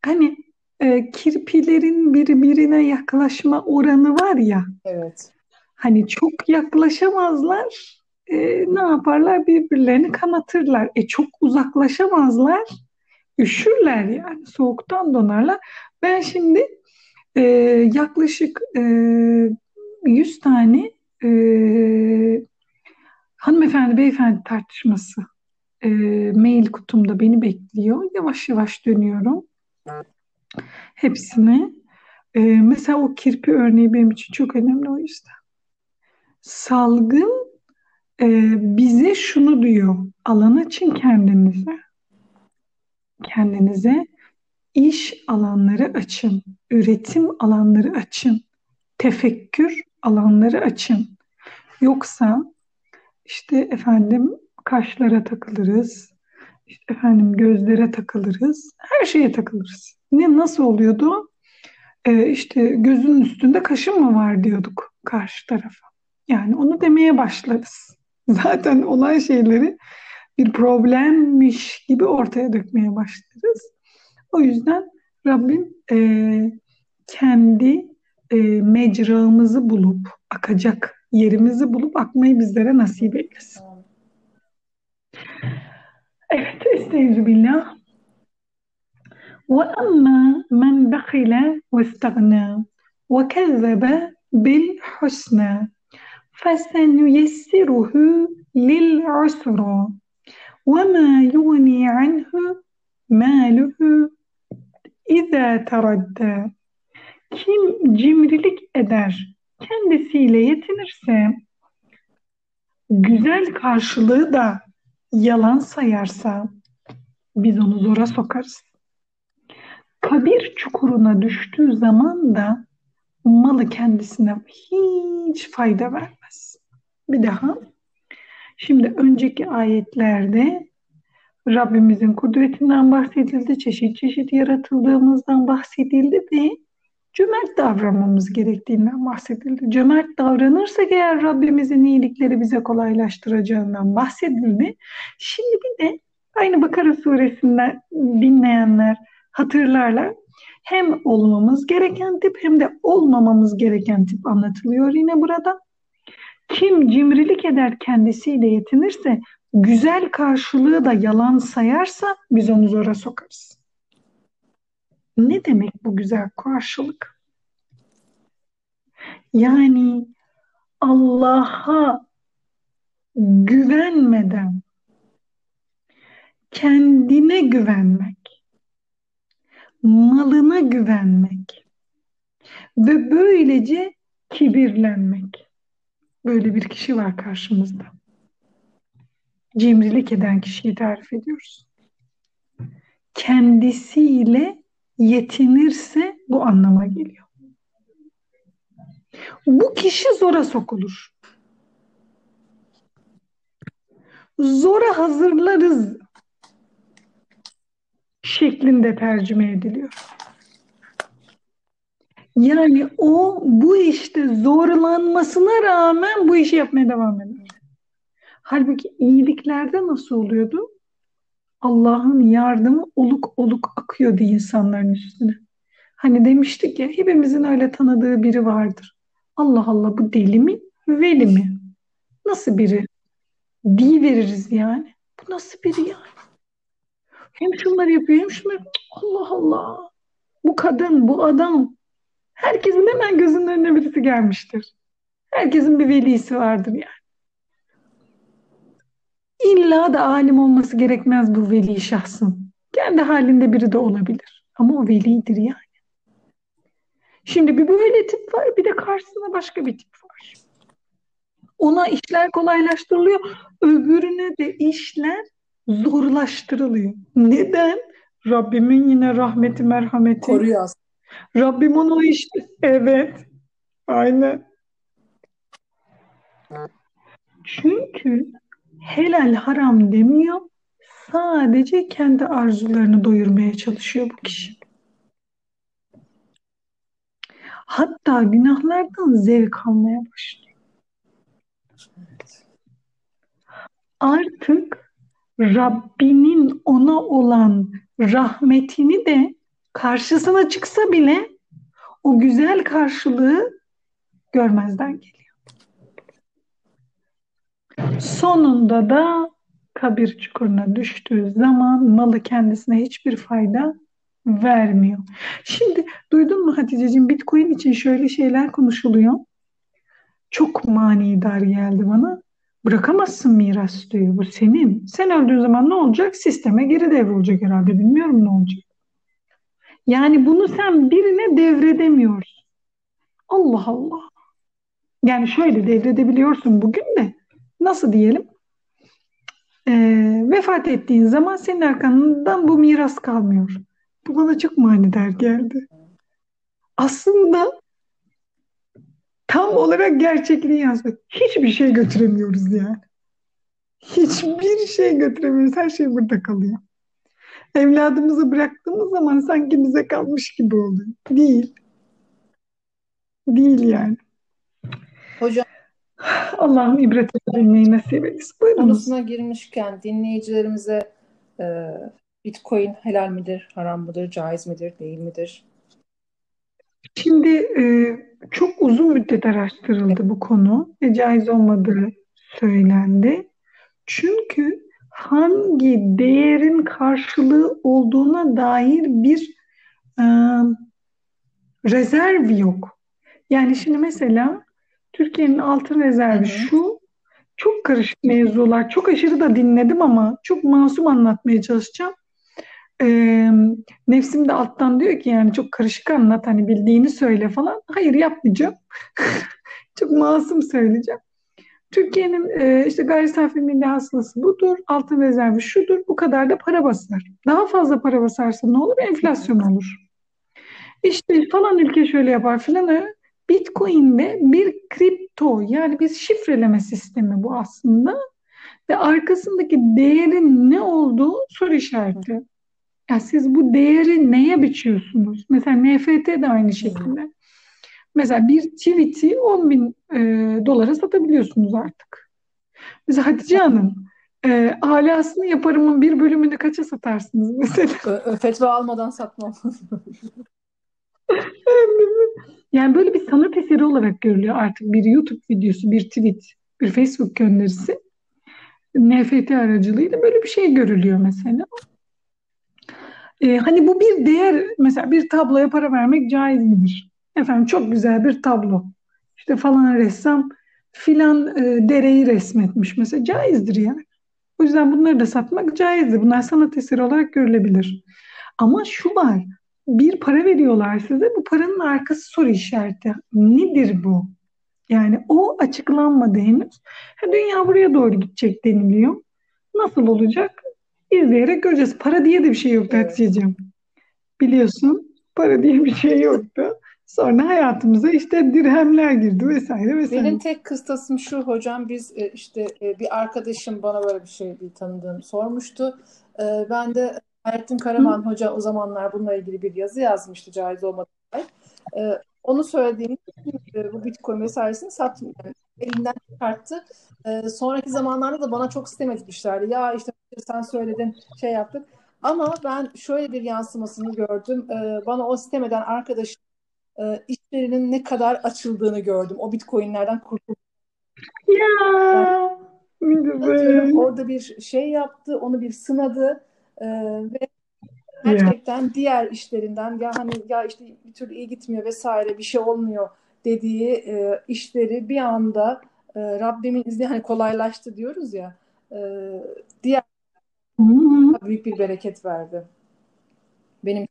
Hani e, kirpilerin birbirine yaklaşma oranı var ya. Evet. Hani çok yaklaşamazlar. E, ne yaparlar? Birbirlerini kanatırlar. E çok uzaklaşamazlar. Üşürler yani. Soğuktan donarlar. Ben şimdi e, yaklaşık e, 100 tane e, hanımefendi beyefendi tartışması e, mail kutumda beni bekliyor. Yavaş yavaş dönüyorum. Hepsine. E, mesela o kirpi örneği benim için çok önemli o yüzden. Salgın e, bize şunu diyor. Alan açın kendinize. Kendinize iş alanları açın. Üretim alanları açın. Tefekkür alanları açın. Yoksa işte efendim kaşlara takılırız. İşte efendim gözlere takılırız. Her şeye takılırız. Ne nasıl oluyordu? Ee, işte gözün üstünde kaşın mı var diyorduk karşı tarafa. Yani onu demeye başlarız. Zaten olan şeyleri bir problemmiş gibi ortaya dökmeye başlarız. O yüzden Rabbim e, kendi e, mecramızı bulup, akacak yerimizi bulup akmayı bizlere nasip eylesin. Evet, estaizu billah. وَأَمَّا مَنْ بَخِلَ وَاسْتَغْنَى وَكَذَّبَ بِالْحُسْنَى فسنيسره للعسرى وما يغني عنه ماله اِذَا تَرَدَّى Kim cimrilik eder, kendisiyle yetinirse, güzel karşılığı da yalan sayarsa, biz onu zora sokarız. Kabir çukuruna düştüğü zaman da malı kendisine hiç fayda vermez. Bir daha. Şimdi önceki ayetlerde Rabbimizin kudretinden bahsedildi, çeşit çeşit yaratıldığımızdan bahsedildi ve cömert davranmamız gerektiğinden bahsedildi. Cömert davranırsak eğer Rabbimizin iyilikleri bize kolaylaştıracağından bahsedildi. Şimdi bir de aynı Bakara suresinden dinleyenler hatırlarlar. Hem olmamız gereken tip hem de olmamamız gereken tip anlatılıyor yine burada. Kim cimrilik eder kendisiyle yetinirse, güzel karşılığı da yalan sayarsa biz onu zora sokarız. Ne demek bu güzel karşılık? Yani Allah'a güvenmeden kendine güvenmek, malına güvenmek ve böylece kibirlenmek. Böyle bir kişi var karşımızda. Cimrilik eden kişiyi tarif ediyoruz. Kendisiyle yetinirse bu anlama geliyor. Bu kişi zora sokulur. Zora hazırlarız şeklinde tercüme ediliyor. Yani o bu işte zorlanmasına rağmen bu işi yapmaya devam eder. Halbuki iyiliklerde nasıl oluyordu? Allah'ın yardımı oluk oluk akıyordu insanların üstüne. Hani demiştik ya hepimizin öyle tanıdığı biri vardır. Allah Allah bu deli mi? Veli mi? Nasıl biri? Di veririz yani. Bu nasıl biri yani? Hem şunları yapıyor hem şunları. Allah Allah. Bu kadın, bu adam. Herkesin hemen gözünün önüne birisi gelmiştir. Herkesin bir velisi vardır yani. İlla da alim olması gerekmez bu veli şahsın. Kendi halinde biri de olabilir. Ama o velidir yani. Şimdi bir böyle tip var bir de karşısında başka bir tip var. Ona işler kolaylaştırılıyor. Öbürüne de işler zorlaştırılıyor. Neden? Rabbimin yine rahmeti, merhameti. Koruyor Rabbim onu işte. Evet. Aynen. Çünkü helal haram demiyor. Sadece kendi arzularını doyurmaya çalışıyor bu kişi. Hatta günahlardan zevk almaya başlıyor. artık Rabbinin ona olan rahmetini de karşısına çıksa bile o güzel karşılığı görmezden geliyor. Sonunda da kabir çukuruna düştüğü zaman malı kendisine hiçbir fayda vermiyor. Şimdi duydun mu Hatice'ciğim Bitcoin için şöyle şeyler konuşuluyor. Çok manidar geldi bana. Bırakamazsın miras diyor. Bu senin. Sen öldüğün zaman ne olacak? Sisteme geri devrolacak herhalde. Bilmiyorum ne olacak. Yani bunu sen birine devredemiyorsun. Allah Allah. Yani şöyle devredebiliyorsun bugün de. Nasıl diyelim? Ee, vefat ettiğin zaman senin arkandan bu miras kalmıyor. Bu bana çok manidar geldi. Aslında tam olarak gerçekliği yazdı. Hiçbir şey götüremiyoruz yani. Hiçbir şey götüremiyoruz. Her şey burada kalıyor. Evladımızı bıraktığımız zaman sanki bize kalmış gibi oluyor. Değil. Değil yani. Hocam Allah'ım ibret edilmeyi nasip etsin. Buyurunuz. konusuna girmişken dinleyicilerimize e, Bitcoin helal midir, haram mıdır, caiz midir, değil midir? Şimdi e, çok uzun müddet araştırıldı bu konu ve caiz olmadığı söylendi. Çünkü hangi değerin karşılığı olduğuna dair bir e, rezerv yok. Yani şimdi mesela Türkiye'nin altın rezervi Hı hı. şu, çok karışık mevzular, çok aşırı da dinledim ama çok masum anlatmaya çalışacağım. Ee, nefsim de alttan diyor ki yani çok karışık anlat hani bildiğini söyle falan. Hayır yapmayacağım. Çok masum söyleyeceğim. Türkiye'nin e, işte gayri safi milli hasılası budur, altın rezervi şudur, bu kadar da para basar. Daha fazla para basarsa ne olur? Enflasyon olur. İşte falan ülke şöyle yapar filan. öyle. Bitcoin'de bir kripto yani bir şifreleme sistemi bu aslında ve arkasındaki değerin ne olduğu soru işareti. Ya siz bu değeri neye biçiyorsunuz? Mesela NFT de aynı şekilde. Mesela bir tweet'i 10 bin e, dolara satabiliyorsunuz artık. Mesela Hatice Hanım, e, alasını yaparımın bir bölümünü kaça satarsınız mesela? Fetva almadan satmam. Yani böyle bir sanat eseri olarak görülüyor artık bir YouTube videosu, bir tweet, bir Facebook gönderisi. NFT aracılığıyla böyle bir şey görülüyor mesela. Ee, hani bu bir değer, mesela bir tabloya para vermek caiz midir? Efendim çok güzel bir tablo. İşte falan ressam filan e, dereyi resmetmiş mesela caizdir yani. O yüzden bunları da satmak caizdir. Bunlar sanat eseri olarak görülebilir. Ama şu var, bir para veriyorlar size. Bu paranın arkası soru işareti. Nedir bu? Yani o açıklanmadı henüz. Ha, dünya buraya doğru gidecek deniliyor. Nasıl olacak? İzleyerek göreceğiz. Para diye de bir şey yoktu. Hatice'ciğim. Biliyorsun para diye bir şey yoktu. Sonra hayatımıza işte dirhemler girdi vesaire vesaire. Benim tek kıstasım şu hocam biz e, işte e, bir arkadaşım bana böyle bir şey bir tanıdığım sormuştu. E, Ben de Hayrettin Karaman Hoca o zamanlar bununla ilgili bir yazı yazmıştı caiz. E, Onu söylediğimde bu Bitcoin vesairesini sat, yani elinden çıkarttı. Sonraki zamanlarda da bana çok sitem etmişlerdi. Ya işte sen söyledin şey yaptık. Ama ben şöyle bir yansımasını gördüm. Bana o sitem eden arkadaşım e, işlerinin ne kadar açıldığını gördüm. O Bitcoin'lerden kurtuldu. Ya Diyorum, güzel. orada bir şey yaptı, onu bir sınadı e, ve Ya. gerçekten diğer işlerinden ya hani ya işte bir türlü iyi gitmiyor vesaire bir şey olmuyor dediği e, işleri bir anda e, Rabbimin izni hani kolaylaştı diyoruz ya e, diğer büyük bir bereket verdi. Benim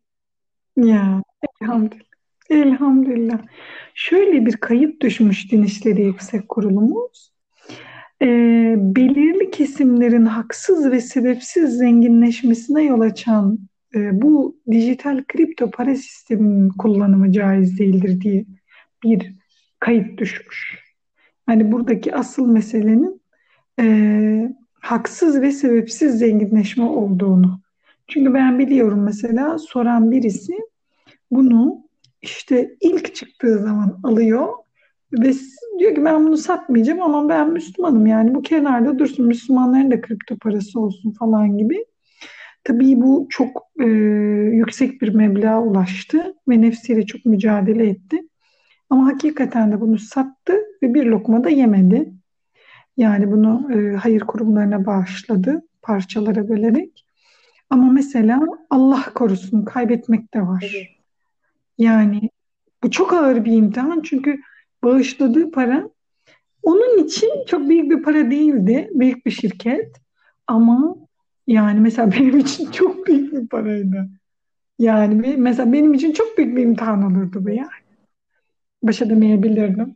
Ya elhamdülillah. Elhamdülillah. Şöyle bir kayıp düşmüş Din Yüksek Kurulumuz. Ee, belirli kesimlerin haksız ve sebepsiz zenginleşmesine yol açan e, bu dijital kripto para sisteminin kullanımı caiz değildir diye bir kayıt düşmüş. Yani buradaki asıl meselenin e, haksız ve sebepsiz zenginleşme olduğunu. Çünkü ben biliyorum mesela soran birisi bunu işte ilk çıktığı zaman alıyor Ve diyor ki ben bunu satmayacağım ama ben Müslümanım yani bu kenarda dursun Müslümanların da kripto parası olsun falan gibi. Tabii bu çok e, yüksek bir meblağa ulaştı ve nefsiyle çok mücadele etti. Ama hakikaten de bunu sattı ve bir lokma da yemedi. Yani bunu e, hayır kurumlarına bağışladı parçalara bölerek. Ama mesela Allah korusun kaybetmek de var. Yani bu çok ağır bir imtihan çünkü bağışladığı para onun için çok büyük bir para değildi. Büyük bir şirket. Ama yani mesela benim için çok büyük bir paraydı. Yani mesela benim için çok büyük bir imtihan olurdu bu yani. Baş edemeyebilirdim.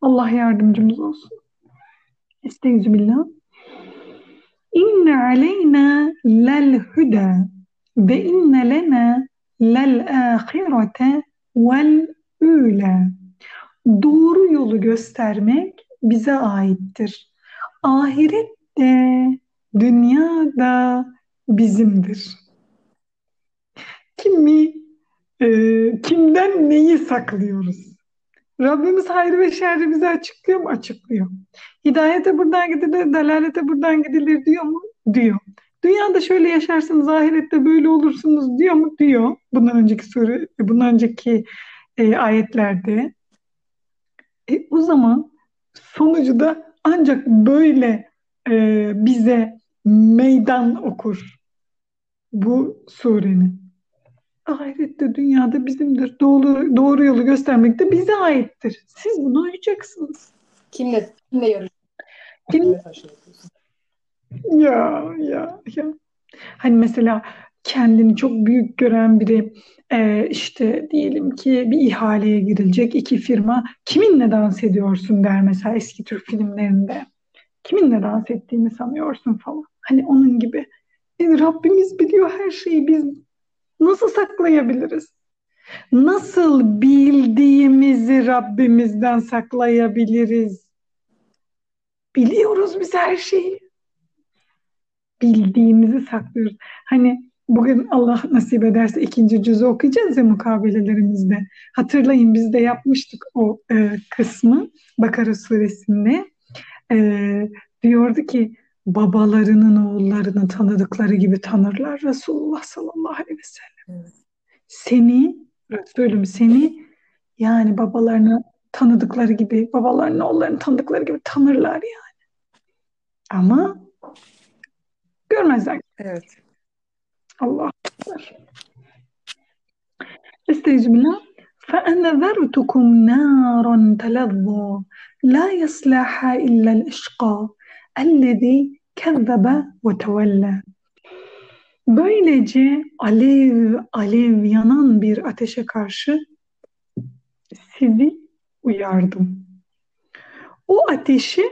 Allah yardımcımız olsun. Estaizu billah. İnne aleyna lel huda ve inne lena vel üle. Doğru yolu göstermek bize aittir. Ahiret de dünya da bizimdir. Kimi, e, kimden neyi saklıyoruz? Rabbimiz hayrı ve şerri bize açıklıyor mu? Açıklıyor. Hidayete buradan gidilir, dalalete buradan gidilir diyor mu? Diyor. Dünyada şöyle yaşarsınız, ahirette böyle olursunuz diyor mu? Diyor. Bundan önceki soru, bundan önceki e, ayetlerde. E, o zaman sonucu da ancak böyle e, bize meydan okur bu surenin. Ahirette dünyada bizimdir. Doğru, doğru yolu göstermek de bize aittir. Siz bunu uyacaksınız. Kimle, kimle yarışıyorsun? Kim? Ya ya ya. Hani mesela kendini çok büyük gören biri e, işte diyelim ki bir ihaleye girilecek iki firma kiminle dans ediyorsun der mesela eski Türk filmlerinde. Kiminle dans ettiğini sanıyorsun falan. Hani onun gibi. Yani Rabbimiz biliyor her şeyi biz nasıl saklayabiliriz? Nasıl bildiğimizi Rabbimizden saklayabiliriz? Biliyoruz biz her şeyi. Bildiğimizi saklıyoruz. Hani bugün Allah nasip ederse ikinci cüzü okuyacağız ya mukabelelerimizde. Hatırlayın biz de yapmıştık o e, kısmı Bakara suresinde. E, diyordu ki babalarının oğullarını tanıdıkları gibi tanırlar Resulullah sallallahu aleyhi ve sellem. Evet. Seni, Resulüm seni yani babalarını tanıdıkları gibi, babalarının oğullarını tanıdıkları gibi tanırlar yani. Ama görmezler. Evet. Allah akbar. Estaizu billah. فأنذرتكم نارا تلظى لا يصلحها إلا الأشقى الذي كذب وتولى Böylece alev alev yanan bir ateşe karşı sizi uyardım. O ateşi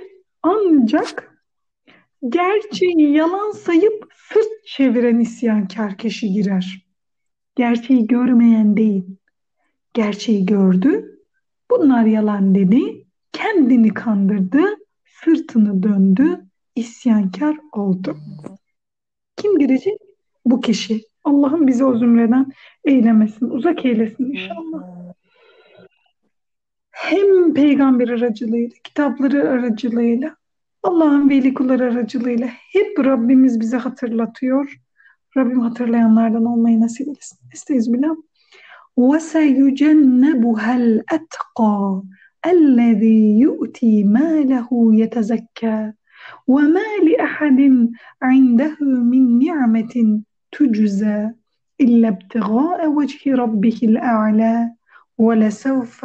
ancak gerçeği yalan sayıp sırt çeviren isyankar kişi girer. Gerçeği görmeyen değil. Gerçeği gördü. Bunlar yalan dedi. Kendini kandırdı. Sırtını döndü. isyankar oldu. Kim girecek? Bu kişi. Allah'ım bizi o zümreden eylemesin. Uzak eylesin inşallah hem peygamber aracılığıyla, kitapları aracılığıyla, Allah'ın veli kulları aracılığıyla hep Rabbimiz bize hatırlatıyor. Rabbim hatırlayanlardan olmayı nasip etsin. Estağfirullah. وَسَيُجَنَّبُهَا الْأَتْقَى الَّذ۪ي يُؤْتِي مَالَهُ يَتَزَكَّى وَمَا لِأَحَدٍ عِنْدَهُ مِنْ نِعْمَةٍ تُجْزَى إِلَّا ابْتِغَاءَ وَجْهِ رَبِّهِ الْأَعْلَى وَلَسَوْفَ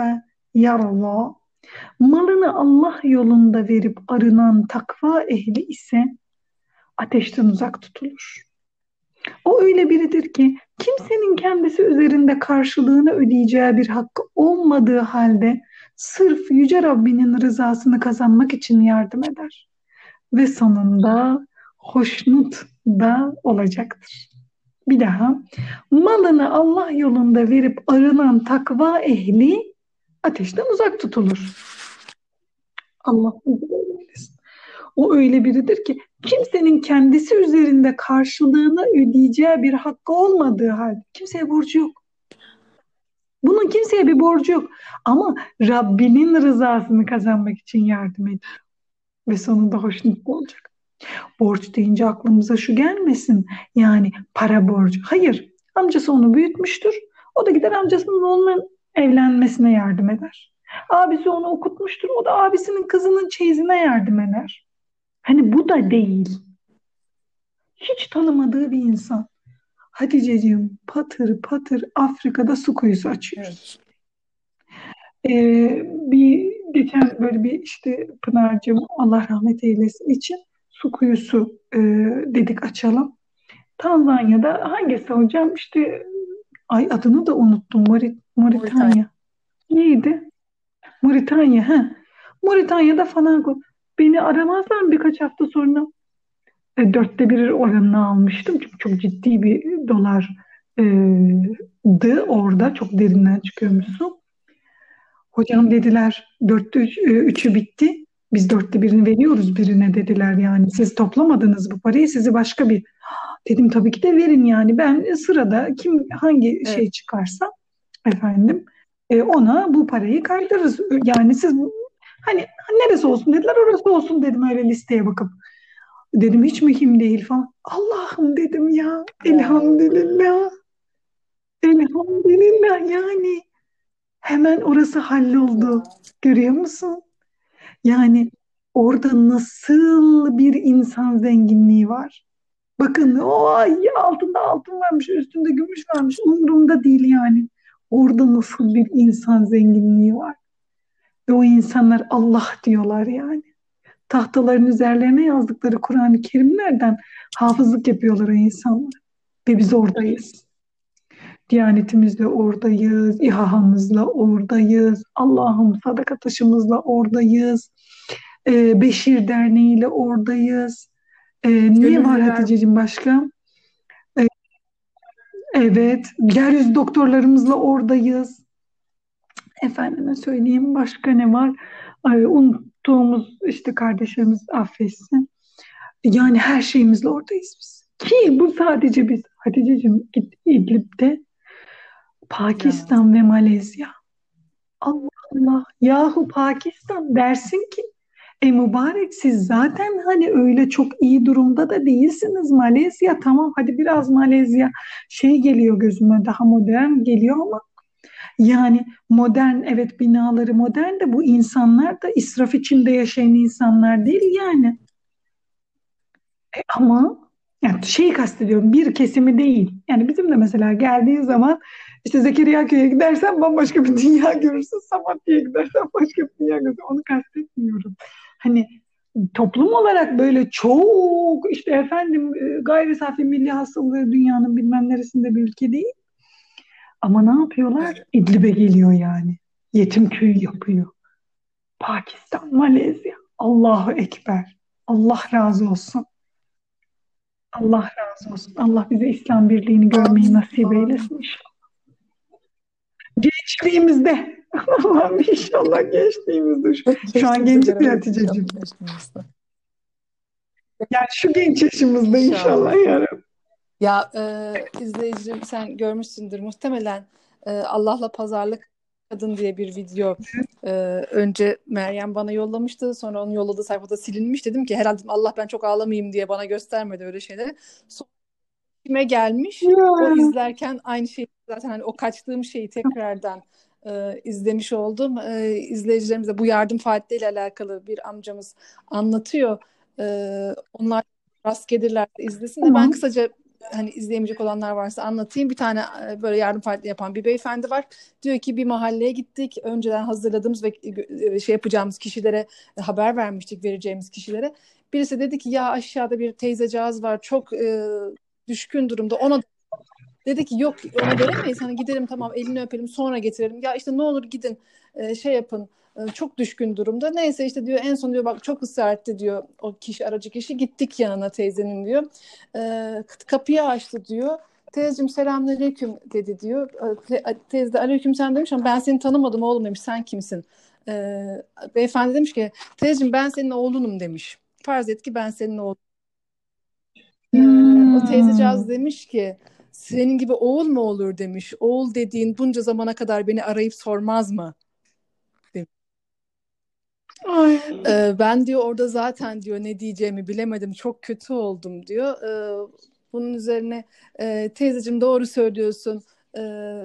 yarallah. Malını Allah yolunda verip arınan takva ehli ise ateşten uzak tutulur. O öyle biridir ki kimsenin kendisi üzerinde karşılığını ödeyeceği bir hakkı olmadığı halde sırf Yüce Rabbinin rızasını kazanmak için yardım eder. Ve sonunda hoşnut da olacaktır. Bir daha malını Allah yolunda verip arınan takva ehli ateşten uzak tutulur. Allah O öyle biridir ki kimsenin kendisi üzerinde karşılığını ödeyeceği bir hakkı olmadığı halde kimseye borcu yok. Bunun kimseye bir borcu yok. Ama Rabbinin rızasını kazanmak için yardım ediyor. Ve sonunda hoşnut olacak. Borç deyince aklımıza şu gelmesin. Yani para borcu. Hayır. Amcası onu büyütmüştür. O da gider amcasının onunla evlenmesine yardım eder. Abisi onu okutmuştur. O da abisinin kızının çeyizine yardım eder. Hani bu da değil. Hiç tanımadığı bir insan. Haticeciğim patır patır Afrika'da su kuyusu açıyoruz. Ee, bir geçen böyle bir işte Pınar'cığım Allah rahmet eylesin için su kuyusu e, dedik açalım. Tanzanya'da hangisi hocam? İşte ay adını da unuttum. Morit Moritanya. Neydi? Moritanya. Ha. Moritanya'da falan beni aramazlar birkaç hafta sonra? E, dörtte bir oranını almıştım. Çünkü çok ciddi bir dolar e, dı orada. Çok derinden çıkıyormuşsun. Hocam dediler dörtte üç, e, üçü bitti. Biz dörtte birini veriyoruz birine dediler yani. Siz toplamadınız bu parayı sizi başka bir dedim tabii ki de verin yani. Ben sırada kim hangi evet. şey çıkarsa efendim e, ona bu parayı kaydırırız. Yani siz hani neresi olsun dediler orası olsun dedim öyle listeye bakıp. Dedim hiç mühim değil falan. Allah'ım dedim ya. Elhamdülillah. Elhamdülillah yani. Hemen orası halloldu. Görüyor musun? Yani orada nasıl bir insan zenginliği var? Bakın o ay altında altın varmış, üstünde gümüş varmış. Umurumda değil yani. Orada nasıl bir insan zenginliği var? Ve o insanlar Allah diyorlar yani. Tahtaların üzerlerine yazdıkları Kur'an-ı Kerimlerden hafızlık yapıyorlar o insanlar. Ve biz oradayız. Diyanetimizle oradayız, İHA'mızla oradayız, Allah'ım sadaka taşımızla oradayız, ee, Beşir Derneği ile oradayız. Ee, ne var Hatice'cim başka? Ee, evet, yeryüzü doktorlarımızla oradayız. Efendime söyleyeyim başka ne var? Ay, unuttuğumuz işte kardeşlerimiz affetsin. Yani her şeyimizle oradayız biz. Ki bu sadece biz. Hatice'cim İdlib'de Pakistan ve Malezya. Allah Allah. Yahu Pakistan dersin ki e mübarek siz zaten hani öyle çok iyi durumda da değilsiniz. Malezya tamam hadi biraz Malezya şey geliyor gözüme daha modern geliyor ama yani modern evet binaları modern de bu insanlar da israf içinde yaşayan insanlar değil yani. E ama yani şeyi kastediyorum bir kesimi değil. Yani bizim de mesela geldiği zaman işte Zekeriya Köy'e gidersen bambaşka bir dünya görürsün. Samatya'ya gidersen başka bir dünya görürsün. Onu kastetmiyorum. Hani toplum olarak böyle çok işte efendim e, gayri safi milli hasılı dünyanın bilmem neresinde bir ülke değil. Ama ne yapıyorlar? İdlib'e geliyor yani. Yetim köy yapıyor. Pakistan, Malezya. Allahu Ekber. Allah razı olsun. Allah razı olsun. Allah bize İslam birliğini görmeyi nasip eylesin inşallah. Gençliğimizde. Allah'ım inşallah gençliğimizde. Şu, şu an gençlik bir Hatice'ciğim. Yani şu genç yaşımızda inşallah, inşallah yarım. Ya e, izleyicim sen görmüşsündür muhtemelen e, Allah'la pazarlık kadın diye bir video e, önce Meryem bana yollamıştı sonra onun yolladığı sayfada silinmiş dedim ki herhalde Allah ben çok ağlamayayım diye bana göstermedi öyle şeyleri. Sonra kime gelmiş o izlerken aynı şeyi zaten hani o kaçtığım şeyi tekrardan e, izlemiş oldum. E, izleyicilerimize bu yardım faaliyetleriyle alakalı bir amcamız anlatıyor. E, onlar rast gelirler izlesin de ben kısaca hani izleyemeyecek olanlar varsa anlatayım. Bir tane e, böyle yardım faaliyeti yapan bir beyefendi var. Diyor ki bir mahalleye gittik. Önceden hazırladığımız ve e, şey yapacağımız kişilere haber vermiştik vereceğimiz kişilere. Birisi dedi ki ya aşağıda bir teyzecağız var çok e, düşkün durumda ona Dedi ki yok ona veremeyiz. Hani gidelim tamam elini öpelim sonra getirelim. Ya işte ne olur gidin e, şey yapın e, çok düşkün durumda. Neyse işte diyor en son diyor bak çok ısrar etti diyor o kişi aracı kişi. Gittik yanına teyzenin diyor. E, kapıyı açtı diyor. Teyzeciğim selamünaleyküm dedi diyor. Te, teyze de aleyküm sen demiş ama ben seni tanımadım oğlum demiş. Sen kimsin? E, beyefendi demiş ki teyzeciğim ben senin oğlunum demiş. Farz et ki ben senin oğlun. Hmm. E, o teyzecağız demiş ki senin gibi oğul mu olur demiş. Oğul dediğin bunca zamana kadar beni arayıp sormaz mı? Ee, ben diyor orada zaten diyor ne diyeceğimi bilemedim. Çok kötü oldum diyor. Ee, bunun üzerine e, teyzeciğim doğru söylüyorsun. Ee,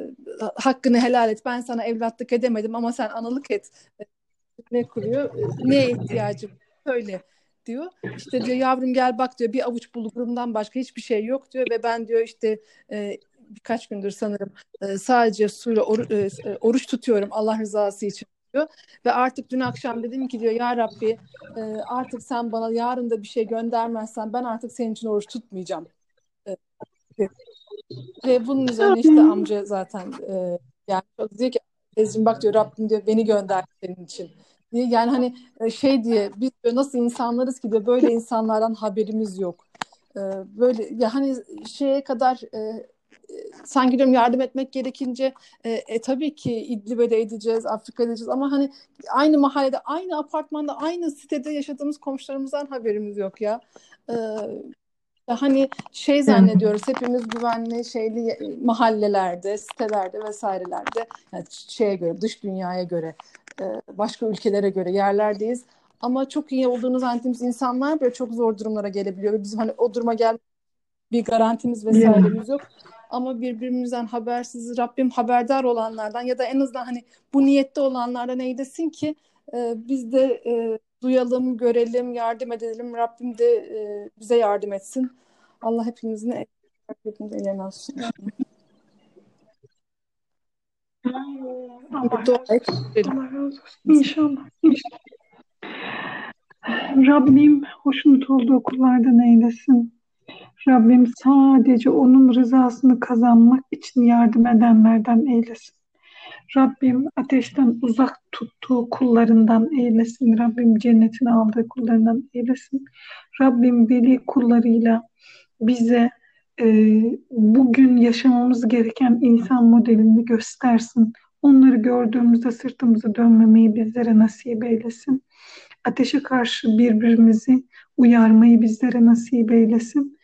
hakkını helal et. Ben sana evlatlık edemedim ama sen analık et. Ne kuruyor? Neye ihtiyacım? Söyle diyor. İşte diyor yavrum gel bak diyor bir avuç bulgurumdan başka hiçbir şey yok diyor ve ben diyor işte e, birkaç gündür sanırım e, sadece suyla or, e, oruç tutuyorum Allah rızası için diyor. Ve artık dün akşam dedim ki diyor ya Rabbi e, artık sen bana yarın da bir şey göndermezsen ben artık senin için oruç tutmayacağım. E, ve bunun üzerine işte amca zaten e, yani diyor ki teyzeciğim bak diyor Rabbim diyor beni gönder senin için diye yani hani e, şey diye biz diyor, nasıl insanlarız ki diyor böyle insanlardan haberimiz yok. E, böyle ya hani şeye kadar e, sanki diyorum yardım etmek gerekince e, e, tabii ki İdlib'e de edeceğiz, Afrika'da edeceğiz ama hani aynı mahallede, aynı apartmanda, aynı sitede yaşadığımız komşularımızdan haberimiz yok ya. E, hani şey zannediyoruz hepimiz güvenli şeyli mahallelerde, sitelerde vesairelerde yani şeye göre, dış dünyaya göre, başka ülkelere göre yerlerdeyiz. Ama çok iyi olduğunu zannettiğimiz insanlar böyle çok zor durumlara gelebiliyor. Bizim hani o duruma gel bir garantimiz vesairemiz yok. Ama birbirimizden habersiz Rabbim haberdar olanlardan ya da en azından hani bu niyette olanlardan eylesin ki e, biz de e, duyalım, görelim, yardım edelim. Rabbim de e, bize yardım etsin. Allah hepimizin ellerine alsın. Allah olsun. Allah razı olsun. İnşallah. İnşallah. Rabbim hoşnut olduğu kullardan eylesin. Rabbim sadece onun rızasını kazanmak için yardım edenlerden eylesin. Rabbim ateşten uzak tuttuğu kullarından eylesin. Rabbim cennetine aldığı kullarından eylesin. Rabbim veli kullarıyla bize e, bugün yaşamamız gereken insan modelini göstersin. Onları gördüğümüzde sırtımızı dönmemeyi bizlere nasip eylesin. Ateşe karşı birbirimizi uyarmayı bizlere nasip eylesin.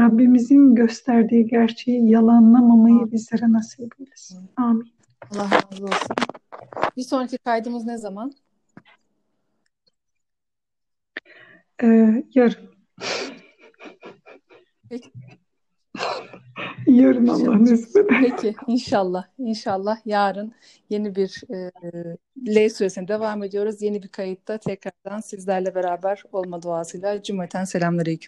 Rabbimizin gösterdiği gerçeği yalanlamamayı bizlere nasip eylesin. Amin. Allah razı olsun. Bir sonraki kaydımız ne zaman? Ee, yarın. Peki. Yarın Allah nasip eder. Peki inşallah inşallah yarın yeni bir e, L süresine devam ediyoruz. Yeni bir kayıtta tekrardan sizlerle beraber olma duasıyla cümleten selamünaleyküm.